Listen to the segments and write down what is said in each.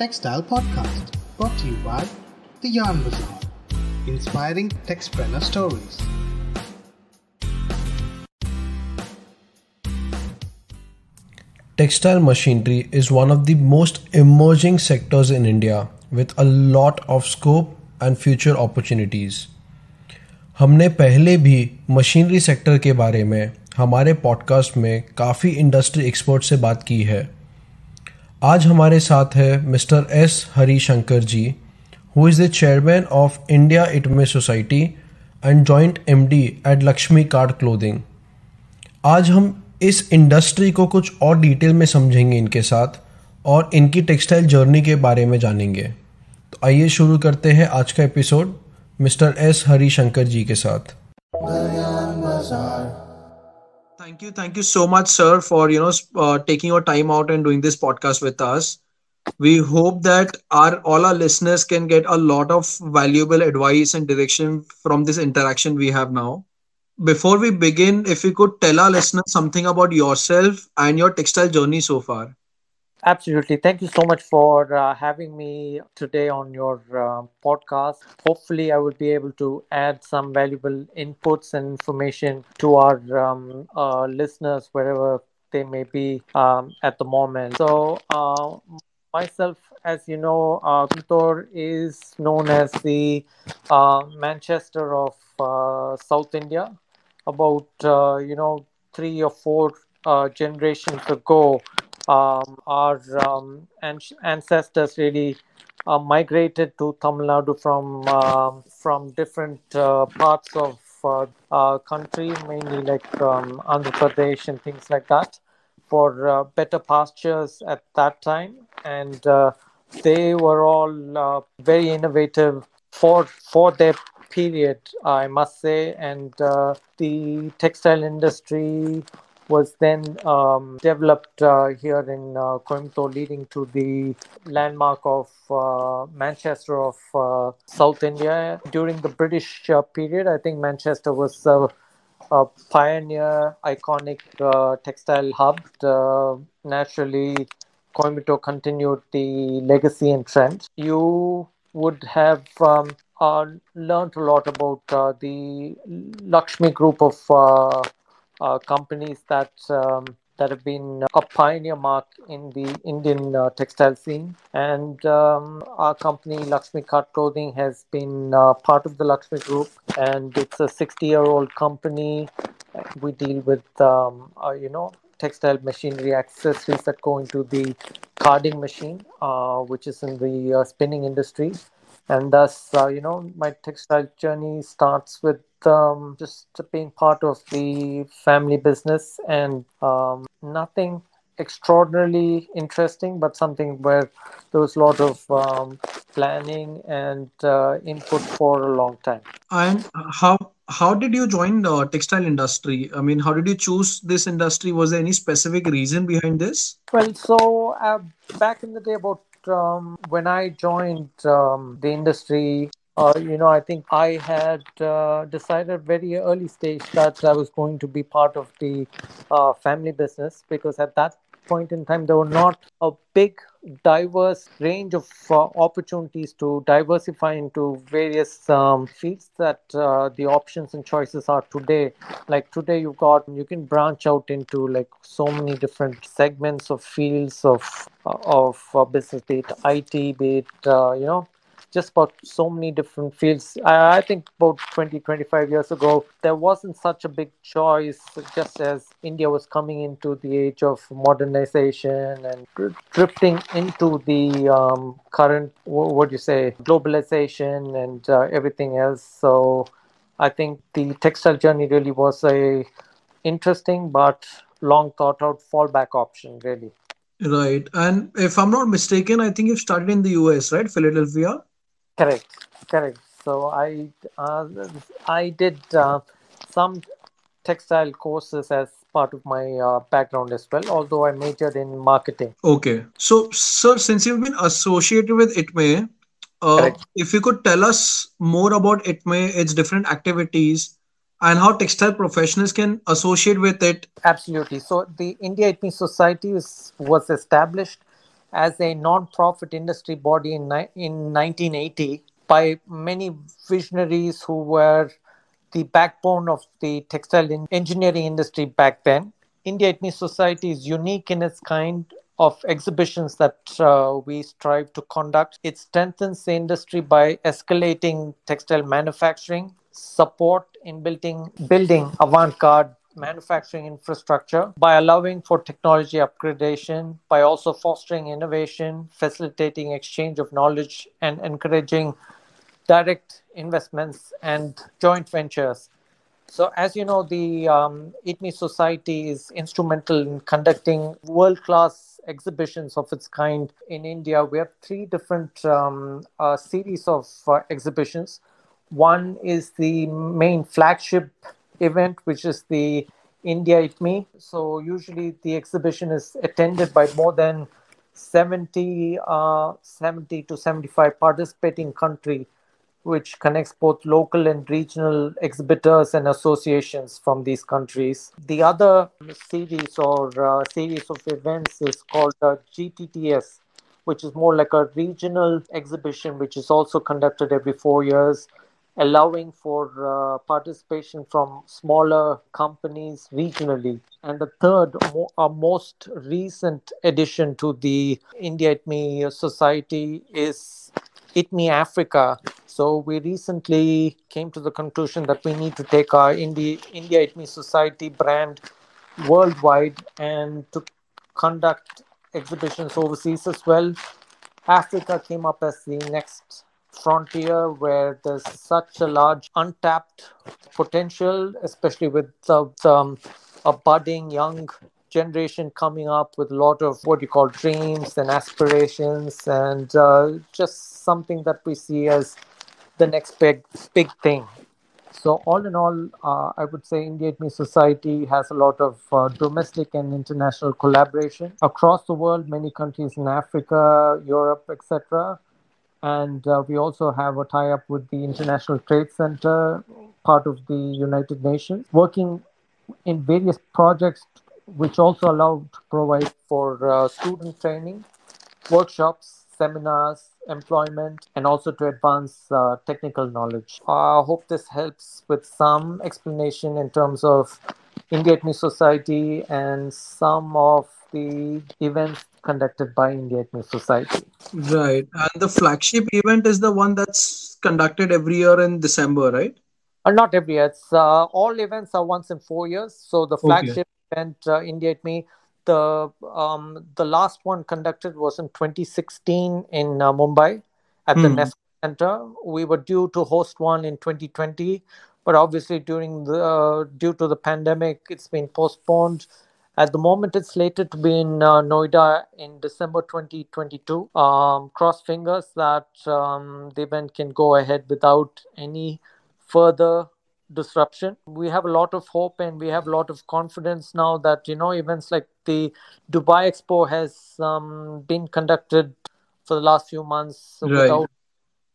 Textile Podcast, brought to you by The Yarn Bazaar, inspiring textpreneur stories. Textile machinery is one of the most emerging sectors in India with a lot of scope and future opportunities. हमने पहले भी machinery sector के बारे में हमारे podcast में काफ़ी industry expert से बात की है आज हमारे साथ है mister S Harishankar ji who is the chairman of India ITME society and joint MD at Lakshmi card clothing आज हम इस इंडस्ट्री को कुछ और डिटेल में समझेंगे इनके साथ और इनकी टेक्सटाइल जर्नी के बारे में जानेंगे। तो आइए शुरू करते हैं आज का episode mister S Harishankar ji के साथ। Thank you, thank you so much, sir, for you know uh, taking your time out and doing this podcast with us. We hope that our all our listeners can get a lot of valuable advice and direction from this interaction we have now. Before we begin, if you could tell our listeners something about yourself and your textile journey so far. Absolutely. Thank you so much for uh, having me today on your uh, podcast. Hopefully, I will be able to add some valuable inputs and information to our um, uh, listeners wherever they may be um, at the moment. So, uh, myself, as you know, uh, is known as the uh, Manchester of uh, South India. About, you know, three or four generations ago, um, our um, ancestors really uh, migrated to Tamil Nadu from um, from different uh, parts of uh, uh, country, mainly like um, Andhra Pradesh and things like that, for uh, better pastures at that time, and uh, they were all uh, very innovative for for their period, I must say, and uh, the textile industry was then um, developed uh, here in uh, Coimbatore, leading to the landmark of uh, Manchester of uh, South India. During the British uh, period, I think Manchester was uh, a pioneer, iconic textile hub. Naturally, Coimbatore continued the legacy and trend. You would have um, learned a lot about the Lakshmi group of uh, companies that um, that have been a pioneer mark in the Indian uh, textile scene. And um, our company, Lakshmi Card Clothing, has been uh, part of the Lakshmi Group, and it's a 60-year-old company. We deal with, um, uh, you know, textile machinery accessories that go into the carding machine, uh, which is in the uh, spinning industry. And thus, uh, you know, my textile journey starts with um, just being part of the family business and um, nothing extraordinarily interesting, but something where there was a lot of um, planning and uh, input for a long time. And how how did you join the textile industry? I mean, how did you choose this industry? Was there any specific reason behind this? Well, so uh, back in the day, about um, when I joined um, the industry, uh, you know, I think I had uh, decided very early stage that I was going to be part of the uh, family business because at that point in time there were not a big diverse range of uh, opportunities to diversify into various um, fields that uh, the options and choices are today. Like today you've got you can branch out into like so many different segments of fields of of uh, business be it it be it uh, you know just about so many different fields. I, I, think about 20, 25 years ago, there wasn't such a big choice just as India was coming into the age of modernization and drifting into the um, current, what do you say, globalization and uh, everything else. So I think the textile journey really was a interesting but long thought out fallback option, really. Right. And if I'm not mistaken, I think you've started in the US, right? Philadelphia? Correct, correct. So I uh, I did uh, some textile courses as part of my uh, background as well. Although I majored in marketing. Okay. So, sir, since you've been associated with ITME, uh, if you could tell us more about ITME, its different activities, and how textile professionals can associate with it. Absolutely. So the India ITME Society was, was established as a non-profit industry body in, in 1980 by many visionaries who were the backbone of the textile engineering industry back then. India ITME Society is unique in its kind of exhibitions that uh, we strive to conduct. It strengthens the industry by escalating textile manufacturing, support in building building avant-garde manufacturing infrastructure by allowing for technology upgradation by also fostering innovation facilitating exchange of knowledge and encouraging direct investments and joint ventures. So as you know the um, ITME society is instrumental in conducting world-class exhibitions of its kind in india. We have three different um, uh, series of uh, exhibitions. One is the main flagship event, which is the India ITME. So usually the exhibition is attended by more than 70, uh, 70 to 75 participating country, which connects both local and regional exhibitors and associations from these countries. The other series or uh, series of events is called uh, GTTS, which is more like a regional exhibition, which is also conducted every four years allowing for uh, participation from smaller companies regionally. And the third, mo- most recent addition to the India ITME Society is ITME Africa. So we recently came to the conclusion that we need to take our India, India ITME Society brand worldwide and to conduct exhibitions overseas as well. Africa came up as the next frontier where there's such a large untapped potential, especially with the, um, a budding young generation coming up with a lot of what you call dreams and aspirations, and uh, just something that we see as the next big big thing. So all in all, uh, I would say India Me Society has a lot of uh, domestic and international collaboration across the world, many countries in Africa, Europe, etc and uh, we also have a tie up with the International Trade Center, part of the United Nations, working in various projects which also allow to provide for uh, student training, workshops, seminars, employment, and also to advance uh, technical knowledge. I hope this helps with some explanation in terms of India ITME Society and some of the events conducted by India ITME Society. Right. And the flagship event is the one that's conducted every year in December, right? Uh, not every year. It's, uh, all events are once in four years. So the flagship okay. event, uh, India Me, the um, the last one conducted was in 2016 in uh, Mumbai at the hmm. Nest Center. We were due to host one in 2020, but obviously during the uh, due to the pandemic, it's been postponed. At the moment, it's slated to be in uh, Noida in December 2022. Um, cross fingers that um, the event can go ahead without any further disruption. We have a lot of hope and we have a lot of confidence now that you know events like the Dubai Expo has um, been conducted for the last few months right. without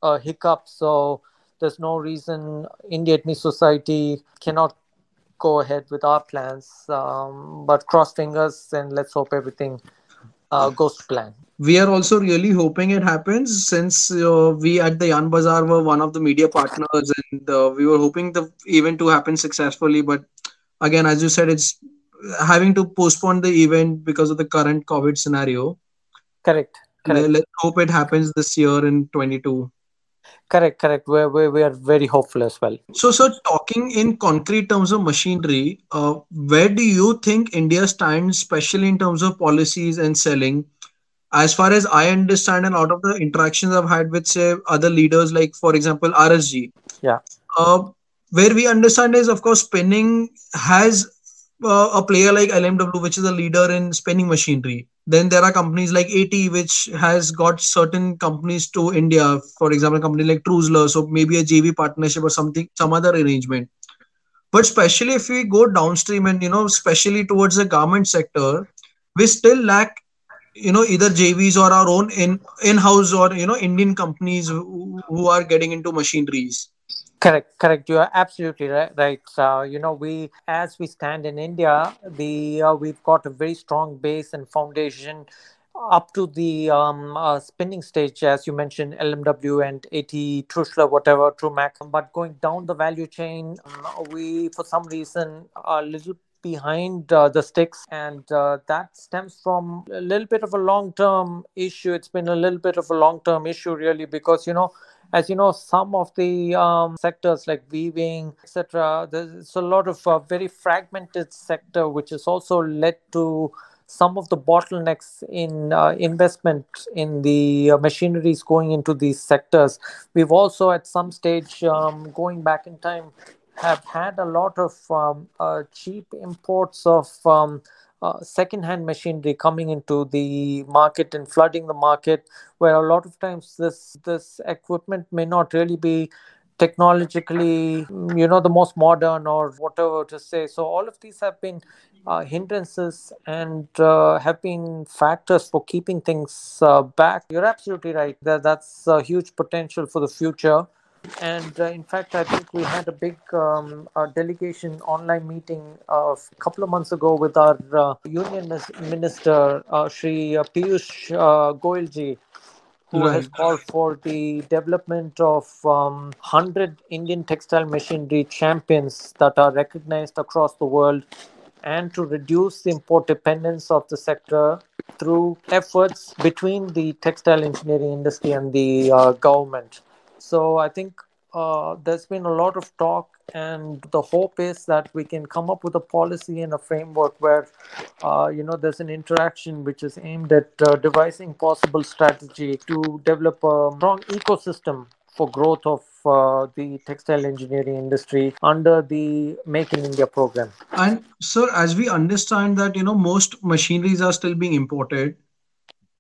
a hiccup. So there's no reason India ITME Society cannot go ahead with our plans. Um, but cross fingers and let's hope everything uh, goes to plan. We are also really hoping it happens since uh, we at the Yarn Bazaar were one of the media partners and uh, we were hoping the event to happen successfully. But again, as you said, it's having to postpone the event because of the current COVID scenario. Correct. Correct. Let's hope it happens this year in 22. Correct, correct. We're, we're, we are very hopeful as well. So, sir, talking in concrete terms of machinery, uh, where do you think India stands, especially in terms of policies and selling? As far as I understand, and out of the interactions I've had with, say, other leaders, like, for example, RSG. Yeah. Uh, where we understand is, of course, spinning has uh, a player like LMW, which is a leader in spinning machinery. Then there are companies like AT, which has got certain companies to India. For example, a company like Trützschler, so maybe a JV partnership or something, some other arrangement. But especially if we go downstream and you know, especially towards the garment sector, we still lack you know either JVs or our own in in-house or you know Indian companies who, who are getting into machineries. Correct, correct. You are absolutely right. Right. Uh, you know, we as we stand in India, the uh, we've got a very strong base and foundation up to the um, uh, spinning stage, as you mentioned, LMW and AT Trützschler, whatever, Trumac. But going down the value chain, um, we, for some reason, are a little behind uh, the sticks and uh, that stems from a little bit of a long term issue it's been a little bit of a long term issue really because you know as you know some of the um, sectors like weaving etc there's a lot of uh, very fragmented sector which has also led to some of the bottlenecks in uh, investment in the uh, machineries going into these sectors. We've also, at some stage, um, going back in time, have had a lot of um, uh, cheap imports of um, uh, second-hand machinery coming into the market and flooding the market, where a lot of times this this equipment may not really be technologically you know the most modern or whatever to say so all of these have been uh, hindrances and uh, have been factors for keeping things uh, back. You're absolutely right. That that's a huge potential for the future. And uh, in fact, I think we had a big um, delegation online meeting a couple of months ago with our uh, union minister, uh, Shri Piyush uh, Goyalji, who right. has called for the development of um, 100 Indian textile machinery champions that are recognized across the world and to reduce the import dependence of the sector through efforts between the textile engineering industry and the uh, government. So I think uh, there's been a lot of talk, and the hope is that we can come up with a policy and a framework where, uh, you know, there's an interaction which is aimed at uh, devising possible strategy to develop a strong ecosystem for growth of uh, the textile engineering industry under the Make in India program. And sir, as we understand that you know most machineries are still being imported.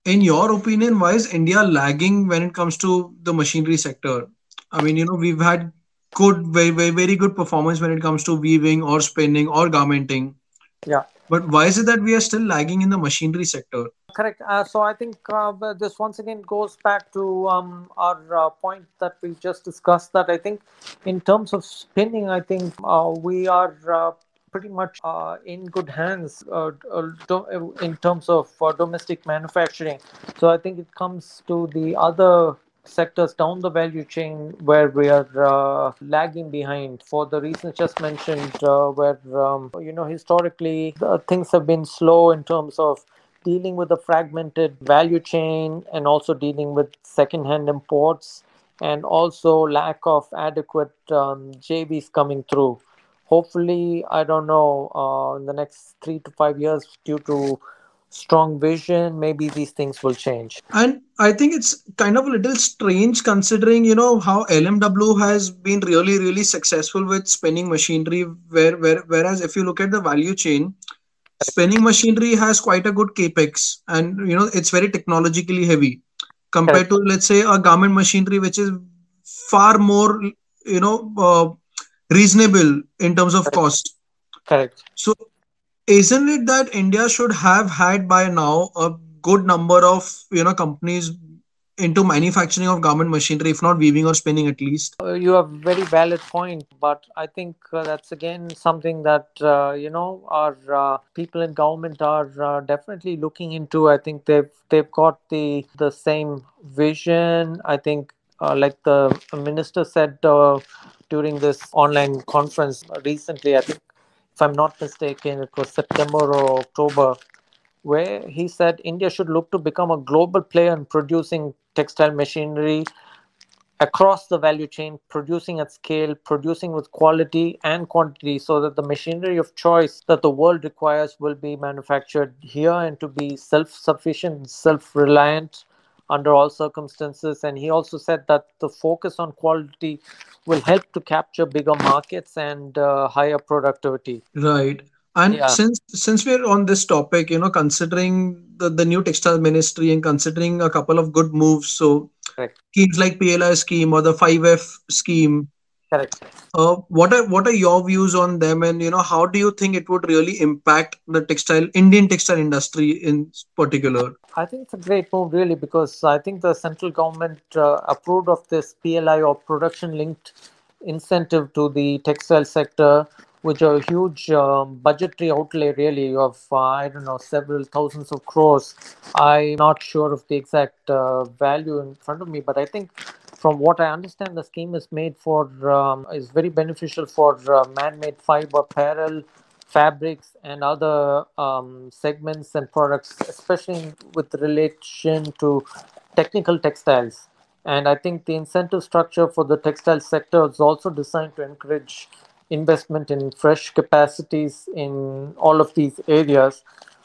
In your opinion, why is India lagging when it comes to the machinery sector? I mean, you know, we've had good, very, very, very good performance when it comes to weaving or spinning or garmenting. Yeah. But why is it that we are still lagging in the machinery sector? Correct. Uh, so I think uh, this once again goes back to um, our uh, point that we just discussed. That I think, in terms of spinning, I think uh, we are uh, pretty much uh, in good hands in terms of domestic manufacturing. So I think it comes to the other sectors down the value chain where we are uh, lagging behind for the reasons just mentioned uh, where um, you know historically things have been slow in terms of dealing with the fragmented value chain and also dealing with second-hand imports and also lack of adequate um, JVs coming through. Hopefully, I don't know, uh, in the next three to five years, due to strong vision, maybe these things will change. And I think it's kind of a little strange considering, you know, how LMW has been really, really successful with spinning machinery, where, where whereas if you look at the value chain, spinning machinery has quite a good capex and you know it's very technologically heavy compared to let's say a garment machinery which is far more you know uh, reasonable in terms of cost. Correct. So isn't it that india should have had by now a good number of you know companies into manufacturing of garment machinery if not weaving or spinning at least? Uh, you have very valid point but i think uh, that's again something that uh, you know our uh, people in government are uh, definitely looking into. I think they've they've got the the same vision. I think uh, like the minister said during this online conference recently i think if i'm not mistaken it was september or october where he said India should look to become a global player in producing textile machinery across the value chain, producing at scale, producing with quality and quantity, so that the machinery of choice that the world requires will be manufactured here and to be self sufficient, self reliant under all circumstances. And he also said that the focus on quality will help to capture bigger markets and uh, higher productivity. Right. And yeah. since since we're on this topic, you know, considering the, the new textile ministry and considering a couple of good moves, so Correct. schemes like PLI scheme or the 5F scheme, Correct. Uh, what are what are your views on them, and you know, how do you think it would really impact the textile Indian textile industry in particular? I think it's a great move, really, because I think the central government uh, approved of this PLI or production linked incentive to the textile sector with a huge um, budgetary outlay, really, of uh, I don't know, several thousands of crores. I'm not sure of the exact uh, value in front of me, but I think from what I understand, the scheme is made for um, is very beneficial for uh, man-made fiber apparel, fabrics, and other um, segments and products, especially with relation to technical textiles. And I think the incentive structure for the textile sector is also designed to encourage investment in fresh capacities in all of these areas.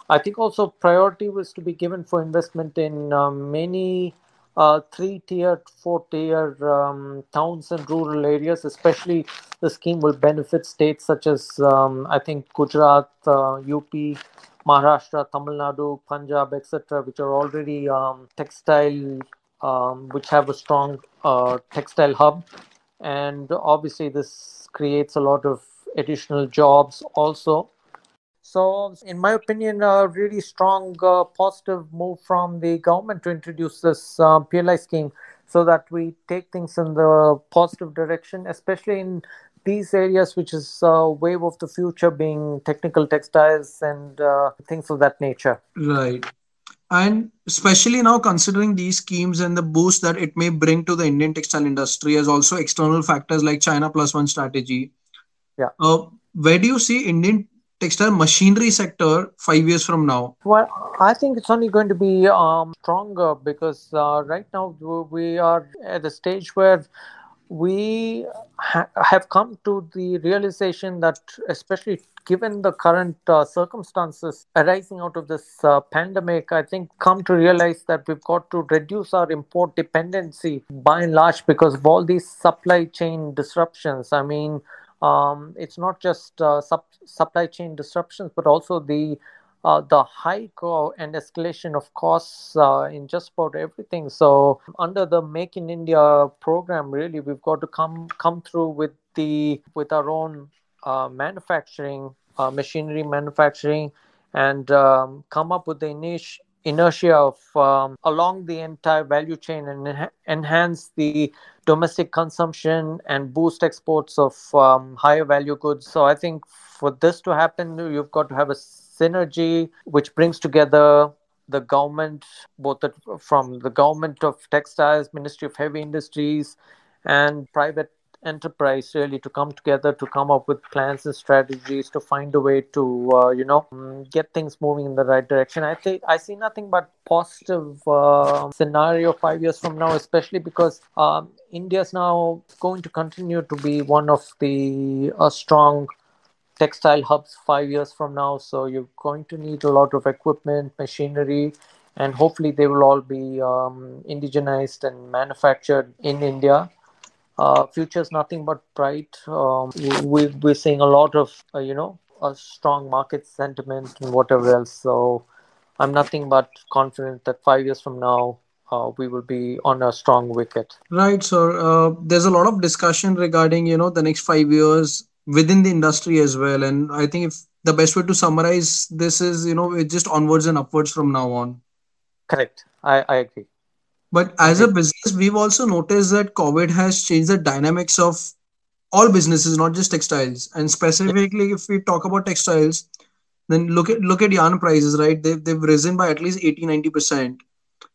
I think also priority was to be given for investment in um, many uh, three tier, four tier um, towns and rural areas. Especially, the scheme will benefit states such as um, I think Gujarat, uh, UP, Maharashtra, Tamil Nadu, Punjab, etc., which are already um, textile, um, which have a strong uh, textile hub, and obviously this creates a lot of additional jobs also. So, in my opinion, a really strong uh, positive move from the government to introduce this uh, PLI scheme so that we take things in the positive direction, especially in these areas, which is uh, wave of the future, being technical textiles and uh, things of that nature. Right. And especially now, considering these schemes and the boost that it may bring to the Indian textile industry, as also external factors like China Plus One strategy. Yeah. Uh, where do you see Indian textile machinery sector five years from now? Well, I think it's only going to be um, stronger because uh, right now we are at a stage where we ha- have come to the realization that, especially given the current uh, circumstances arising out of this uh, pandemic, I think come to realize that we've got to reduce our import dependency by and large because of all these supply chain disruptions. I mean, um, it's not just uh, sub- supply chain disruptions, but also the uh, the hike and escalation of costs uh, in just about everything. So under the Make in India program, really, we've got to come come through with the with our own uh, manufacturing, uh, machinery manufacturing, and um, come up with the initial inertia of um, along the entire value chain and enha- enhance the domestic consumption and boost exports of um, higher value goods. So I think for this to happen, you've got to have a synergy which brings together the government, both the, from the government of textiles, Ministry of Heavy Industries, and private enterprise really to come together to come up with plans and strategies to find a way to uh, you know mm, get things moving in the right direction. I think i see nothing but positive uh, scenario five years from now especially because um, is now going to continue to be one of the uh, strong textile hubs five years from now. So you're going to need a lot of equipment machinery and hopefully they will all be um, indigenized and manufactured in india uh, future is nothing but bright. Um, we, we're seeing a lot of, uh, you know, a strong market sentiment and whatever else. So I'm nothing but confident that five years from now, uh, we will be on a strong wicket. Right, sir. Uh, there's a lot of discussion regarding, you know, the next five years within the industry as well. And I think if the best way to summarize this is, you know, it's just onwards and upwards from now on. Correct. I, I agree. But as a business, we've also noticed that COVID has changed the dynamics of all businesses, not just textiles. And specifically, if we talk about textiles, then look at look at yarn prices, right? They've, they've risen by at least 80 90%.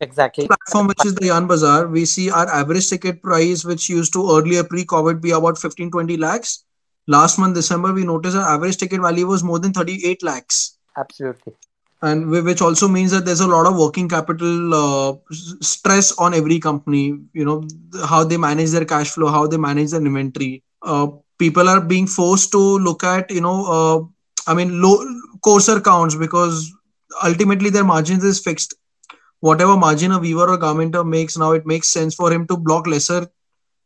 Exactly. Platform which is the Yarn Bazaar, we see our average ticket price, which used to earlier pre COVID be about 15 20 lakhs. Last month, December, we noticed our average ticket value was more than 38 lakhs. Absolutely and which also means that there's a lot of working capital uh, stress on every company you know how they manage their cash flow how they manage their inventory. Uh, people are being forced to look at you know uh, i mean low coarser counts because ultimately their margins is fixed. Whatever margin a weaver or garmenter makes now it makes sense for him to block lesser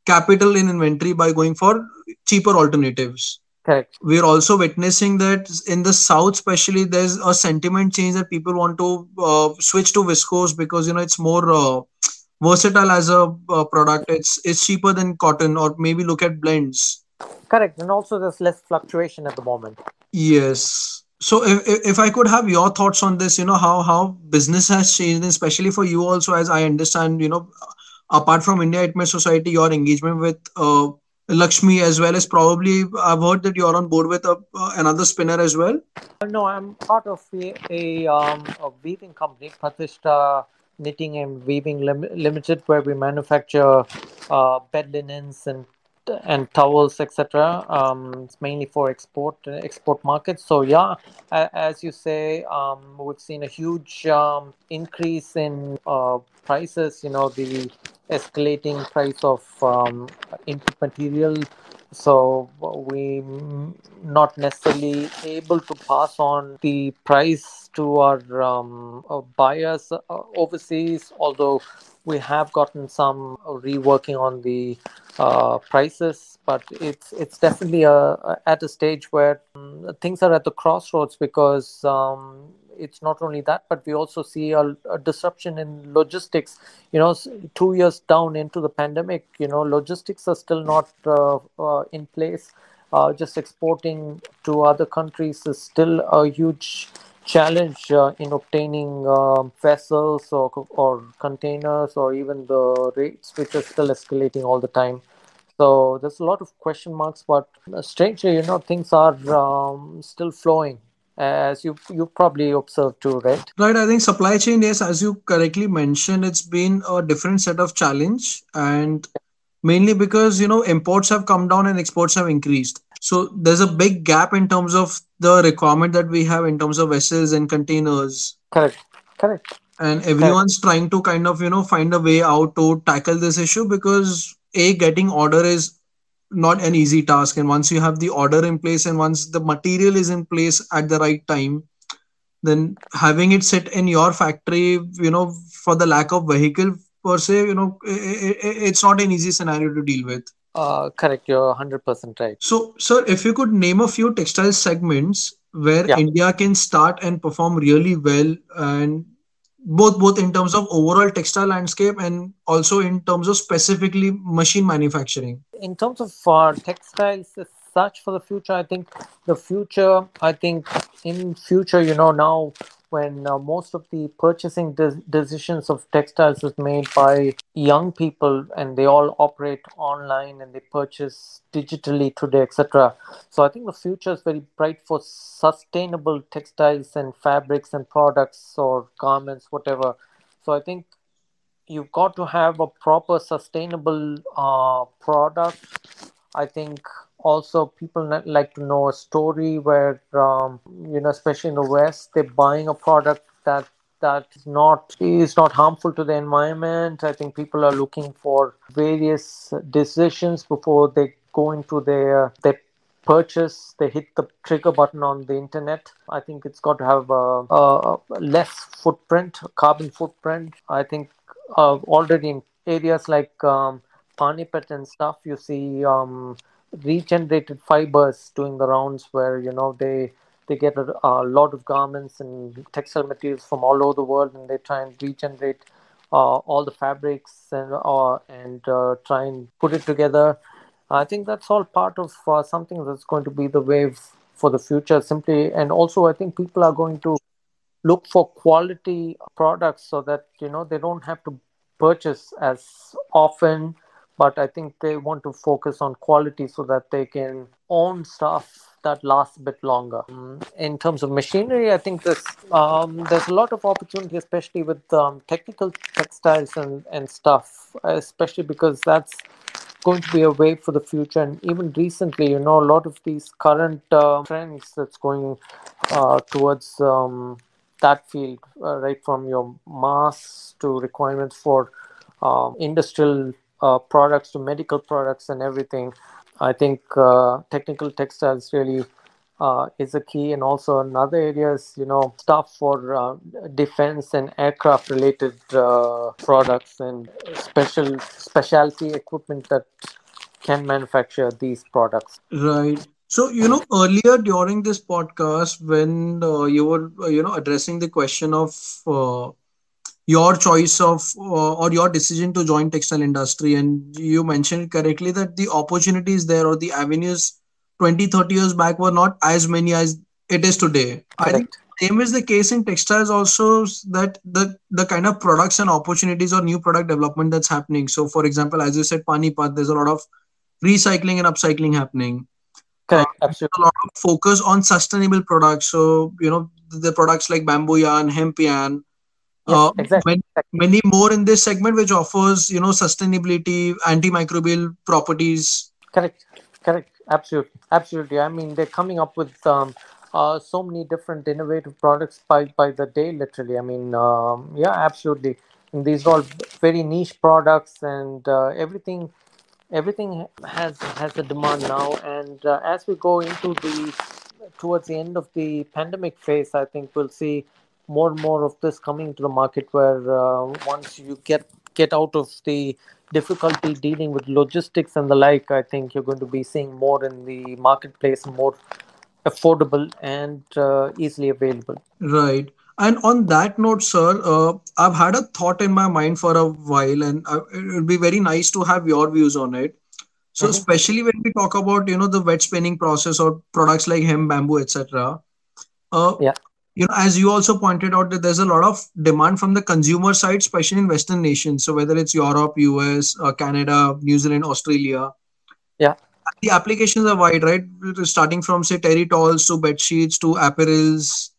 capital in inventory by going for cheaper alternatives Correct. We're also witnessing that in the south, especially, there's a sentiment change that people want to uh, switch to viscose because you know it's more uh, versatile as a uh, product. It's it's cheaper than cotton, or maybe look at blends. Correct, and also there's less fluctuation at the moment. Yes. So if, if I could have your thoughts on this, you know how how business has changed, especially for you also, as I understand, you know, apart from India Knitwear Society, your engagement with uh, Lakshmi as well as probably I've heard that you're on board with a, uh, another spinner as well. No, I'm part of a, a, um, a weaving company, Pratishta Knitting and Weaving Lim- Limited, where we manufacture uh, bed linens and and towels, etc. Um, it's mainly for export export markets. So yeah, as you say, um, we've seen a huge um, increase in uh, prices. You know the escalating price of um, input material. So we not necessarily able to pass on the price to our um, uh, buyers uh, overseas although we have gotten some reworking on the uh, prices. But it's it's definitely a, a, at a stage where um, things are at the crossroads because um, it's not only that, but we also see a, a, disruption in logistics. You know, two years down into the pandemic, you know, logistics are still not uh, uh, in place. Uh, just exporting to other countries is still a huge challenge uh, in obtaining um, vessels or, or containers or even the rates, which are still escalating all the time. So there's a lot of question marks, but uh, strangely, you know, things are um, still flowing as you you probably observed too, right? Right. I think supply chain, yes, as you correctly mentioned, it's been a different set of challenge, and mainly because you know imports have come down and exports have increased. So there's a big gap in terms of the requirement that we have in terms of vessels and containers. Correct. Correct. And everyone's Correct. trying to kind of you know find a way out to tackle this issue because a getting order is not an easy task. And once you have the order in place and once the material is in place at the right time then having it sit in your factory you know for the lack of vehicle per se you know it, it, it's not an easy scenario to deal with. Uh, correct. You're 100% right. So sir if you could name a few textile segments where yeah. india can start and perform really well and both both in terms of overall textile landscape and also in terms of specifically machine manufacturing. In terms of uh, textiles as such for the future i think the future i think in future you know now when uh, most of the purchasing de- decisions of textiles is made by young people and they all operate online and they purchase digitally today etc so i think the future is very bright for sustainable textiles and fabrics and products or garments whatever. So i think you've got to have a proper sustainable uh, product. I think also people like to know a story where um, you know especially in the west they're buying a product that that is not is not harmful to the environment. I think people are looking for various decisions before they go into their their purchase. They hit the trigger button on the internet. I think it's got to have a, a less footprint carbon footprint. I think uh, already in areas like um, Panipat and stuff you see um, regenerated fibers doing the rounds where you know they they get a, a, lot of garments and textile materials from all over the world and they try and regenerate uh, all the fabrics and uh, and uh, try and put it together. I think that's all part of uh, something that's going to be the wave for the future simply. And also i think people are going to look for quality products so that you know they don't have to purchase as often but I think they want to focus on quality so that they can own stuff that lasts a bit longer. Um, in terms of machinery, I think there's um, there's a lot of opportunity, especially with um, technical textiles and, and stuff, especially because that's going to be a wave for the future. And even recently, you know, a lot of these current uh, trends that's going uh, towards um, that field, uh, right from your mass to requirements for um, industrial uh, products to medical products and everything. I think uh, technical textiles really uh, is a key, and also another area is you know, stuff for uh, defense and aircraft related uh, products and special specialty equipment that can manufacture these products. Right. So you know, earlier during this podcast, when uh, you were you know addressing the question of your choice of uh, or your decision to join textile industry and you mentioned correctly that the opportunities there or the avenues 20 30 years back were not as many as it is today Correct. i think same is the case in textiles also that the the kind of products and opportunities or new product development that's happening so for example as you said panipat there's a lot of recycling and upcycling happening. Correct. Uh, Absolutely. a lot of focus on sustainable products. So you know the products like bamboo yarn, hemp yarn, Yes, uh, exactly. many, many more in this segment, which offers you know sustainability, antimicrobial properties. Correct. Correct. Absolutely. Absolutely. I mean, they're coming up with um, uh, so many different innovative products by by the day. Literally. I mean, um, yeah, absolutely. And these are all very niche products, and uh, everything everything has has a demand now. And uh, as we go into the towards the end of the pandemic phase, I think we'll see more and more of this coming to the market. Where uh, once you get get out of the difficulty dealing with logistics and the like, I think you're going to be seeing more in the marketplace, more affordable and uh, easily available. Right. And on that note, sir, uh, I've had a thought in my mind for a while, and uh, it would be very nice to have your views on it. So, Mhm. especially when we talk about you know the wet spinning process or products like hemp, bamboo, etc. Uh, Yeah. You know, as you also pointed out, that there's a lot of demand from the consumer side, especially in Western nations. So, whether it's Europe, US, uh, Canada, New Zealand, Australia, Yeah. the applications are wide, right? Starting from say terry towels to bed sheets to apparels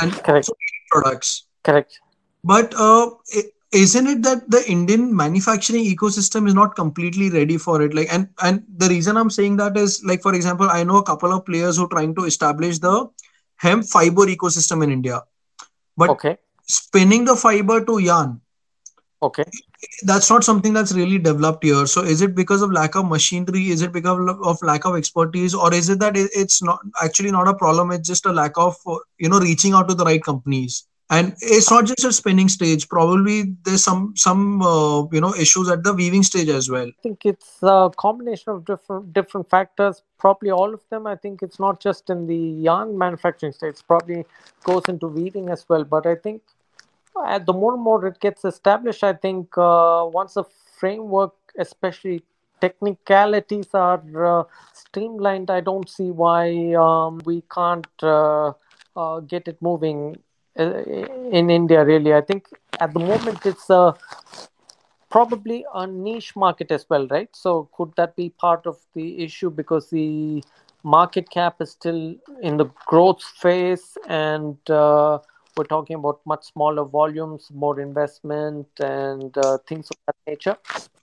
and Correct. products. Correct. But uh, i- isn't it that the Indian manufacturing ecosystem is not completely ready for it? Like, and and the reason I'm saying that is, like, for example, I know a couple of players who are trying to establish the hemp fiber ecosystem in India, but Okay. spinning the fiber to yarn, Okay. that's not something that's really developed here. So, is it because of lack of machinery? Is it because of lack of expertise, or is it that it's not actually not a problem? It's just a lack of you know reaching out to the right companies. And it's not just a spinning stage. Probably there's some some uh, you know issues at the weaving stage as well. I think it's a combination of different different factors. Probably all of them. I think it's not just in the yarn manufacturing stage. Probably goes into weaving as well. But I think uh, the more and more it gets established, I think uh, once the framework, especially technicalities, are uh, streamlined, I don't see why um, we can't uh, uh, get it moving in India. Really, I think at the moment it's a probably a niche market as well, right? So could that be part of the issue because the market cap is still in the growth phase and uh, we're talking about much smaller volumes, more investment, and uh, things of that nature.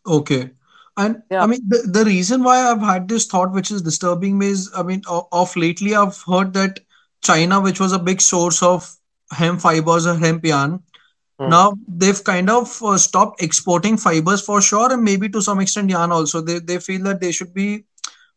Okay. And Yeah. I mean, the, the reason why I've had this thought, which is disturbing me, is I mean, o- of lately, I've heard that China, which was a big source of hemp fibers or hemp yarn, Mm. now they've kind of uh, stopped exporting fibers for sure, and maybe to some extent yarn also. They, they feel that they should be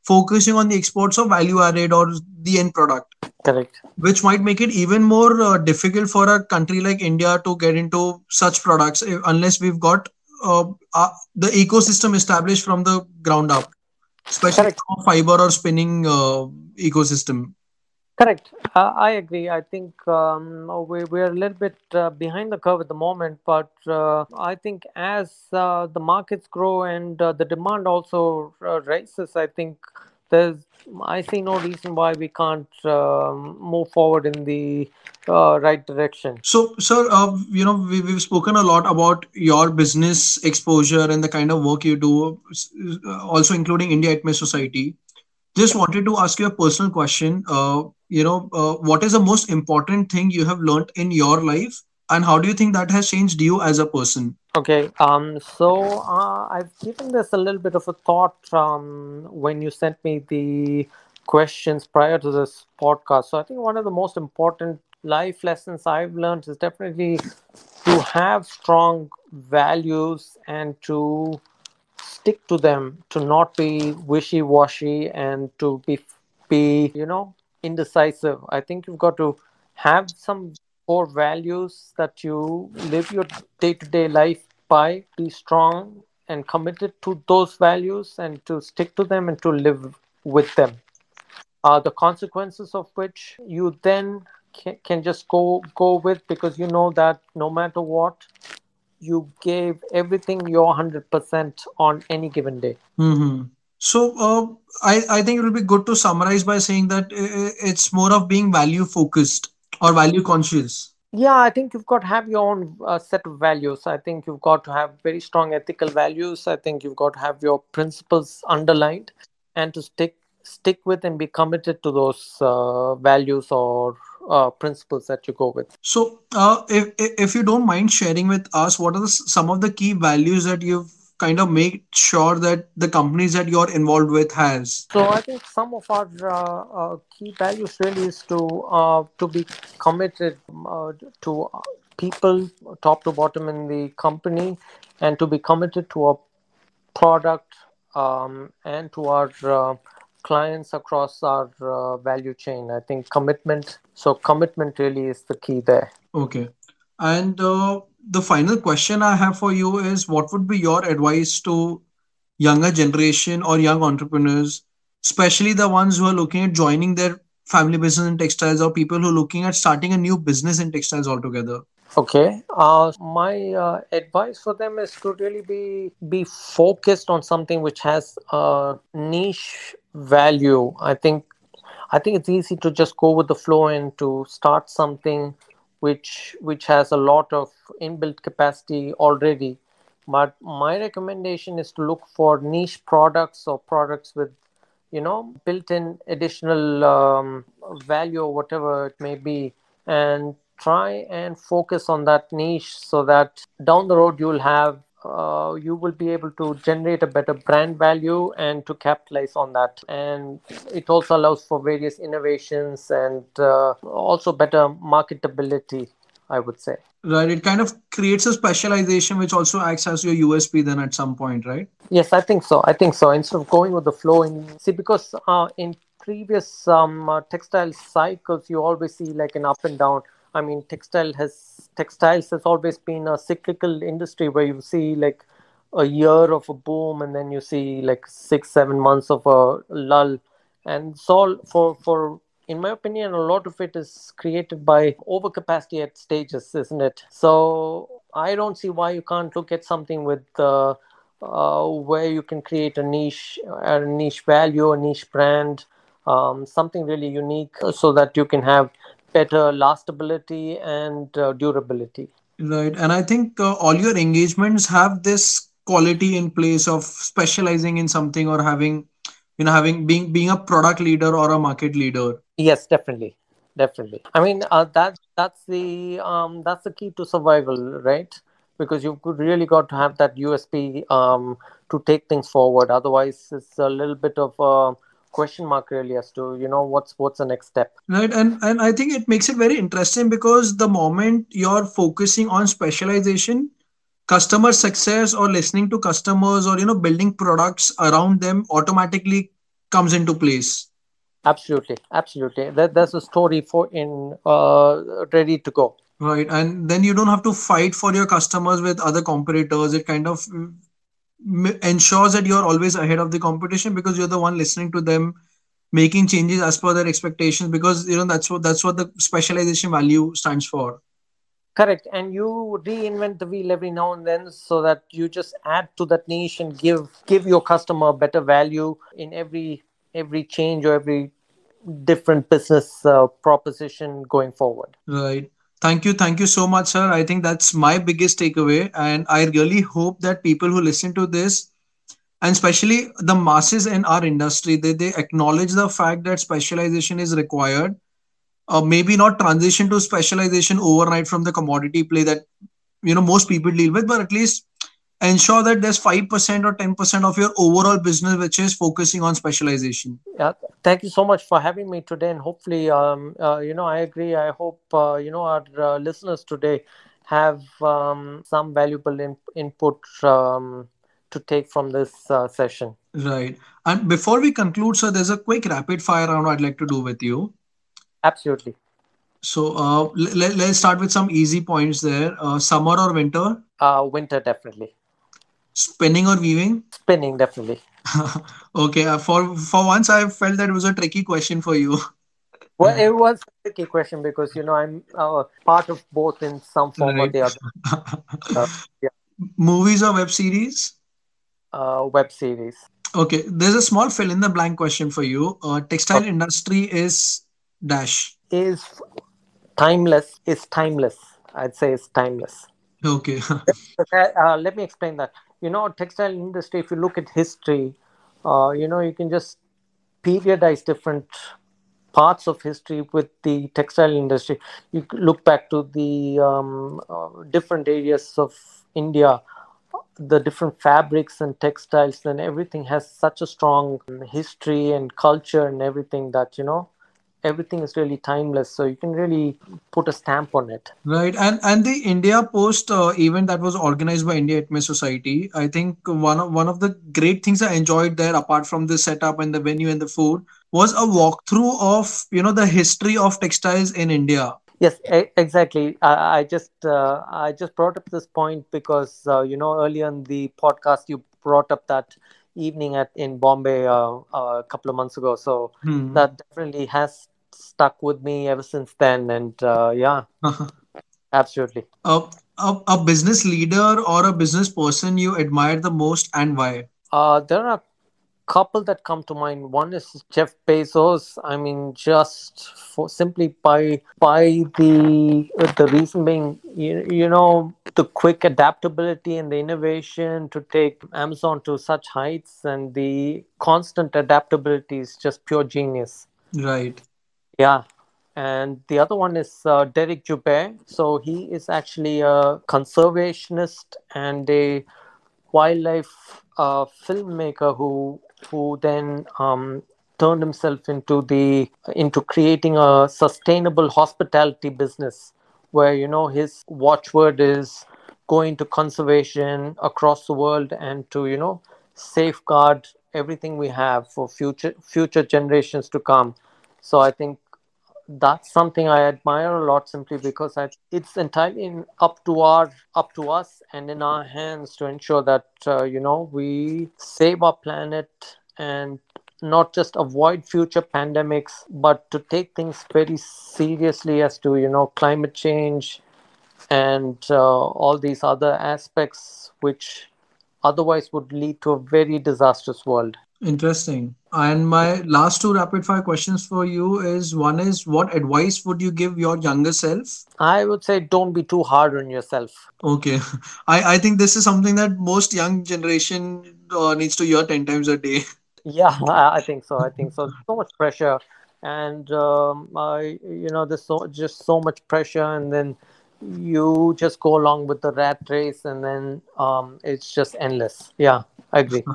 focusing on the exports of value added or the end product, Correct. which might make it even more uh, difficult for a country like India to get into such products if, unless we've got uh, uh, the ecosystem established from the ground up, especially fiber or spinning uh, ecosystem. Correct. Uh, I agree. I think um, we, we're a little bit uh, behind the curve at the moment, but uh, I think as uh, the markets grow and uh, the demand also uh, rises, I think there's I see no reason why we can't move forward in the right direction. So, sir, you know, we, we've spoken a lot about your business exposure and the kind of work you do, also including India Itme Society. Just wanted to ask you a personal question. Uh, you know, uh, what is the most important thing you have learned in your life, and how do you think that has changed you as a person? Okay, um, so uh, I've given this a little bit of a thought um, when you sent me the questions prior to this podcast. So I think one of the most important life lessons I've learned is definitely to have strong values and to stick to them, to not be wishy-washy and to be be you know indecisive. I think you've got to have some core values that you live your day-to-day life by be strong and committed to those values and to stick to them and to live with them uh, the consequences of which you then can, can just go go with because you know that no matter what you gave everything your 100% on any given day. Hmm So, uh, I I think it will be good to summarize by saying that uh, it's more of being value focused or value conscious. yeah i think you've got to have your own uh, set of values. I think you've got to have very strong ethical values. I think you've got to have your principles underlined and to stick stick with and be committed to those uh, values or uh, principles that you go with So, uh, if if you don't mind sharing with us, what are the, some of the key values that you've kind of made sure that the companies that you're involved with has? so i think some of our uh, uh, key values really is to uh, to be committed uh, to people top to bottom in the company and to be committed to a product um, and to our clients across our uh, value chain. I think commitment. So commitment really is the key there. Okay. And uh, the final question I have for you is, what would be your advice to younger generation or young entrepreneurs, especially the ones who are looking at joining their family business in textiles or people who are looking at starting a new business in textiles altogether? Okay. Uh, my uh, advice for them is to really be be focused on something which has a niche value. I think I think it's easy to just go with the flow and to start something which which has a lot of inbuilt capacity already. But my recommendation is to look for niche products or products with you know built-in additional um, value or whatever it may be, and try and focus on that niche so that down the road you'll have uh, you will be able to generate a better brand value and to capitalize on that. And it also allows for various innovations and uh, also better marketability i would say. Right. It kind of creates a specialization which also acts as your USP then at some point, right? yes i think so. I think so. Instead of going with the flow in see because uh, in previous um, uh, textile cycles you always see like an up and down i mean textile has textiles has always been a cyclical industry where you see like a year of a boom and then you see like six seven months of a lull. And all for for in my opinion a lot of it is created by overcapacity at stages isn't it? So i don't see why you can't look at something with uh, uh, where you can create a niche a niche value a niche brand um, something really unique so that you can have better lastability and uh, durability Right. And I think uh, all your engagements have this quality in place of specializing in something or having, you know, having being being a product leader or a market leader. Yes, definitely, definitely. I mean, uh, that that's the um, that's the key to survival, right? Because you've really got to have that USP um, to take things forward. Otherwise, it's a little bit of a question mark really as to you know what's what's the next step. Right. And and I think it makes it very interesting because the moment you're focusing on specialization, customer success or listening to customers or you know building products around them automatically comes into place. Absolutely, absolutely. That that's a story for in uh, ready to go. Right. And then you don't have to fight for your customers with other competitors. It kind of ensures that you're always ahead of the competition because you're the one listening to them, making changes as per their expectations because you know that's what that's what the specialization value stands for. Correct, and you reinvent the wheel every now and then, so that you just add to that niche and give give your customer better value in every every change or every different business uh, proposition going forward. Right. Thank you. Thank you so much, sir. I think that's my biggest takeaway. And I really hope that people who listen to this, and especially the masses in our industry, they, they acknowledge the fact that specialization is required. Uh, maybe not transition to specialization overnight from the commodity play that you know most people deal with, but at least ensure that there's 5% or 10% of your overall business which is focusing on specialization. Yeah, thank you so much for having me today, and hopefully, um, uh, you know, I agree. I hope uh, you know our uh, listeners today have um, some valuable in- input um, to take from this uh, session. Right. And before we conclude, sir, there's a quick rapid fire round I'd like to do with you. Absolutely, So uh, let, let's start with some easy points there. Uh, summer or winter? uh, winter definitely, Spinning or weaving? spinning definitely. okay. Uh, for for once, I felt that it was a tricky question for you. Well, it was a tricky question because you know I'm uh, part of both in some form or the other. Uh, yeah, Movies or web series? uh, web series. Okay. There's a small fill in the blank question for you. Uh, textile industry is dash. is timeless is timeless. I'd say it's timeless. Okay. uh, let me explain that. You know, textile industry. If you look at history, uh, you know, you can just periodize different parts of history with the textile industry. You look back to the um, uh, different areas of India, the different fabrics and textiles, and everything has such a strong history and culture and everything that you know everything is really timeless so you can really put a stamp on it. Right and and the india post uh, event that was organized by india ITME society i think one of one of the great things i enjoyed there apart from the setup and the venue and the food was a walkthrough of you know the history of textiles in india. Yes exactly. I, I just uh, i just brought up this point because uh, you know earlier in the podcast you brought up that evening at in Bombay uh, uh, a couple of months ago. So hmm. that definitely has stuck with me ever since then. And uh, yeah, absolutely. A, a, a business leader or a business person you admire the most and why? Uh, there are a couple that come to mind. One is Jeff Bezos. I mean, just for simply by by the the reason being, you, you know, the quick adaptability and the innovation to take Amazon to such heights, and the constant adaptability is just pure genius. Right. Yeah. And the other one is uh, Derek Joubert. So he is actually a conservationist and a wildlife uh, filmmaker who who then um, turned himself into the into creating a sustainable hospitality business where you know his watchword is going to conservation across the world and to you know safeguard everything we have for future future generations to come. So i think that's something I admire a lot simply because I, it's entirely in, up to our up to us and in our hands to ensure that uh, you know we save our planet and not just avoid future pandemics but to take things very seriously as to you know climate change and uh, all these other aspects which otherwise would lead to a very disastrous world Interesting. And my last two rapid fire questions for you is one is what advice would you give your younger self? I would say don't be too hard on yourself. Okay. I, I think this is something that most young generation uh, needs to hear 10 times a day. Yeah, I think so. I think so. So much pressure. And, um, I, you know, there's so, just so much pressure. And then you just go along with the rat race and then um, it's just endless. Yeah, I agree.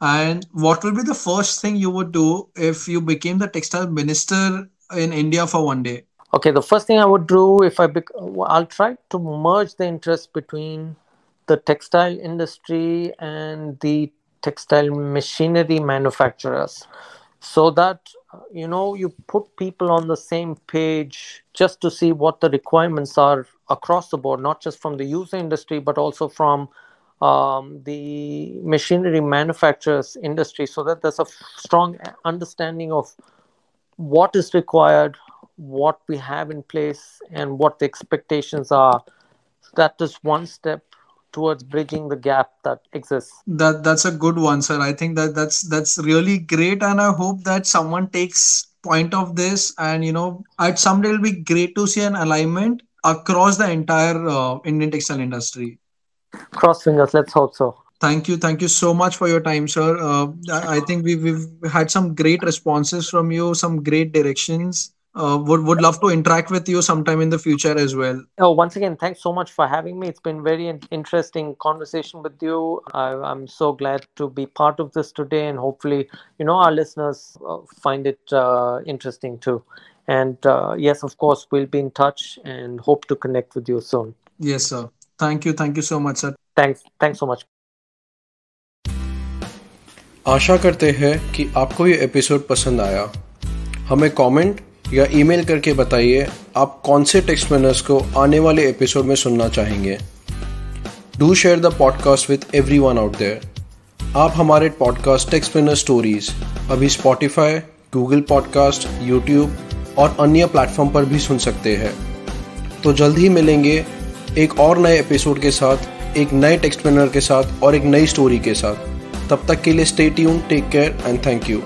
And what will be the first thing you would do if you became the textile minister in India for one day? Okay, the first thing I would do if I bec- I'll try to merge the interest between the textile industry and the textile machinery manufacturers. So that you know you put people on the same page just to see what the requirements are across the board not just from the user industry but also from um, the machinery manufacturers industry so that there's a strong understanding of what is required what we have in place and what the expectations are. That is one step towards bridging the gap that exists. That that's a good one sir. I think that that's that's really great and i hope that someone takes point of this and you know at some day it'll be great to see an alignment across the entire uh, indian textile industry. Cross fingers let's hope so. Thank you thank you so much for your time sir. Uh, i think we've, we've had some great responses from you some great directions uh, would would love to interact with you sometime in the future as well. Oh, once again, thanks so much for having me. It's been very interesting conversation with you. I, am so glad to be part of this today, and hopefully, you know, our listeners uh, find it uh, interesting too. And uh, yes, of course, we'll be in touch and hope to connect with you soon. Yes, sir. Thank you thank you so much sir thanks thanks so much आशा करते हैं कि आपको ये episode पसंद आया हमें comment या email करके बताइए, आप कौन से टेक्स्ट मैनर्स को आने वाले एपिसोड में सुनना चाहेंगे। Do share the podcast with everyone out there आप हमारे पॉडकास्ट टेक्स्ट मैनर स्टोरीज अभी स्पॉटिफाई गूगल पॉडकास्ट यूट्यूब और अन्य प्लेटफॉर्म पर भी सुन सकते हैं। तो जल्द ही मिलेंगे एक और नए एपिसोड के साथ, एक नए टेक्स्ट के साथ और एक नई स्टोरी के साथ। तब तक के लिए stay tune take care and thank you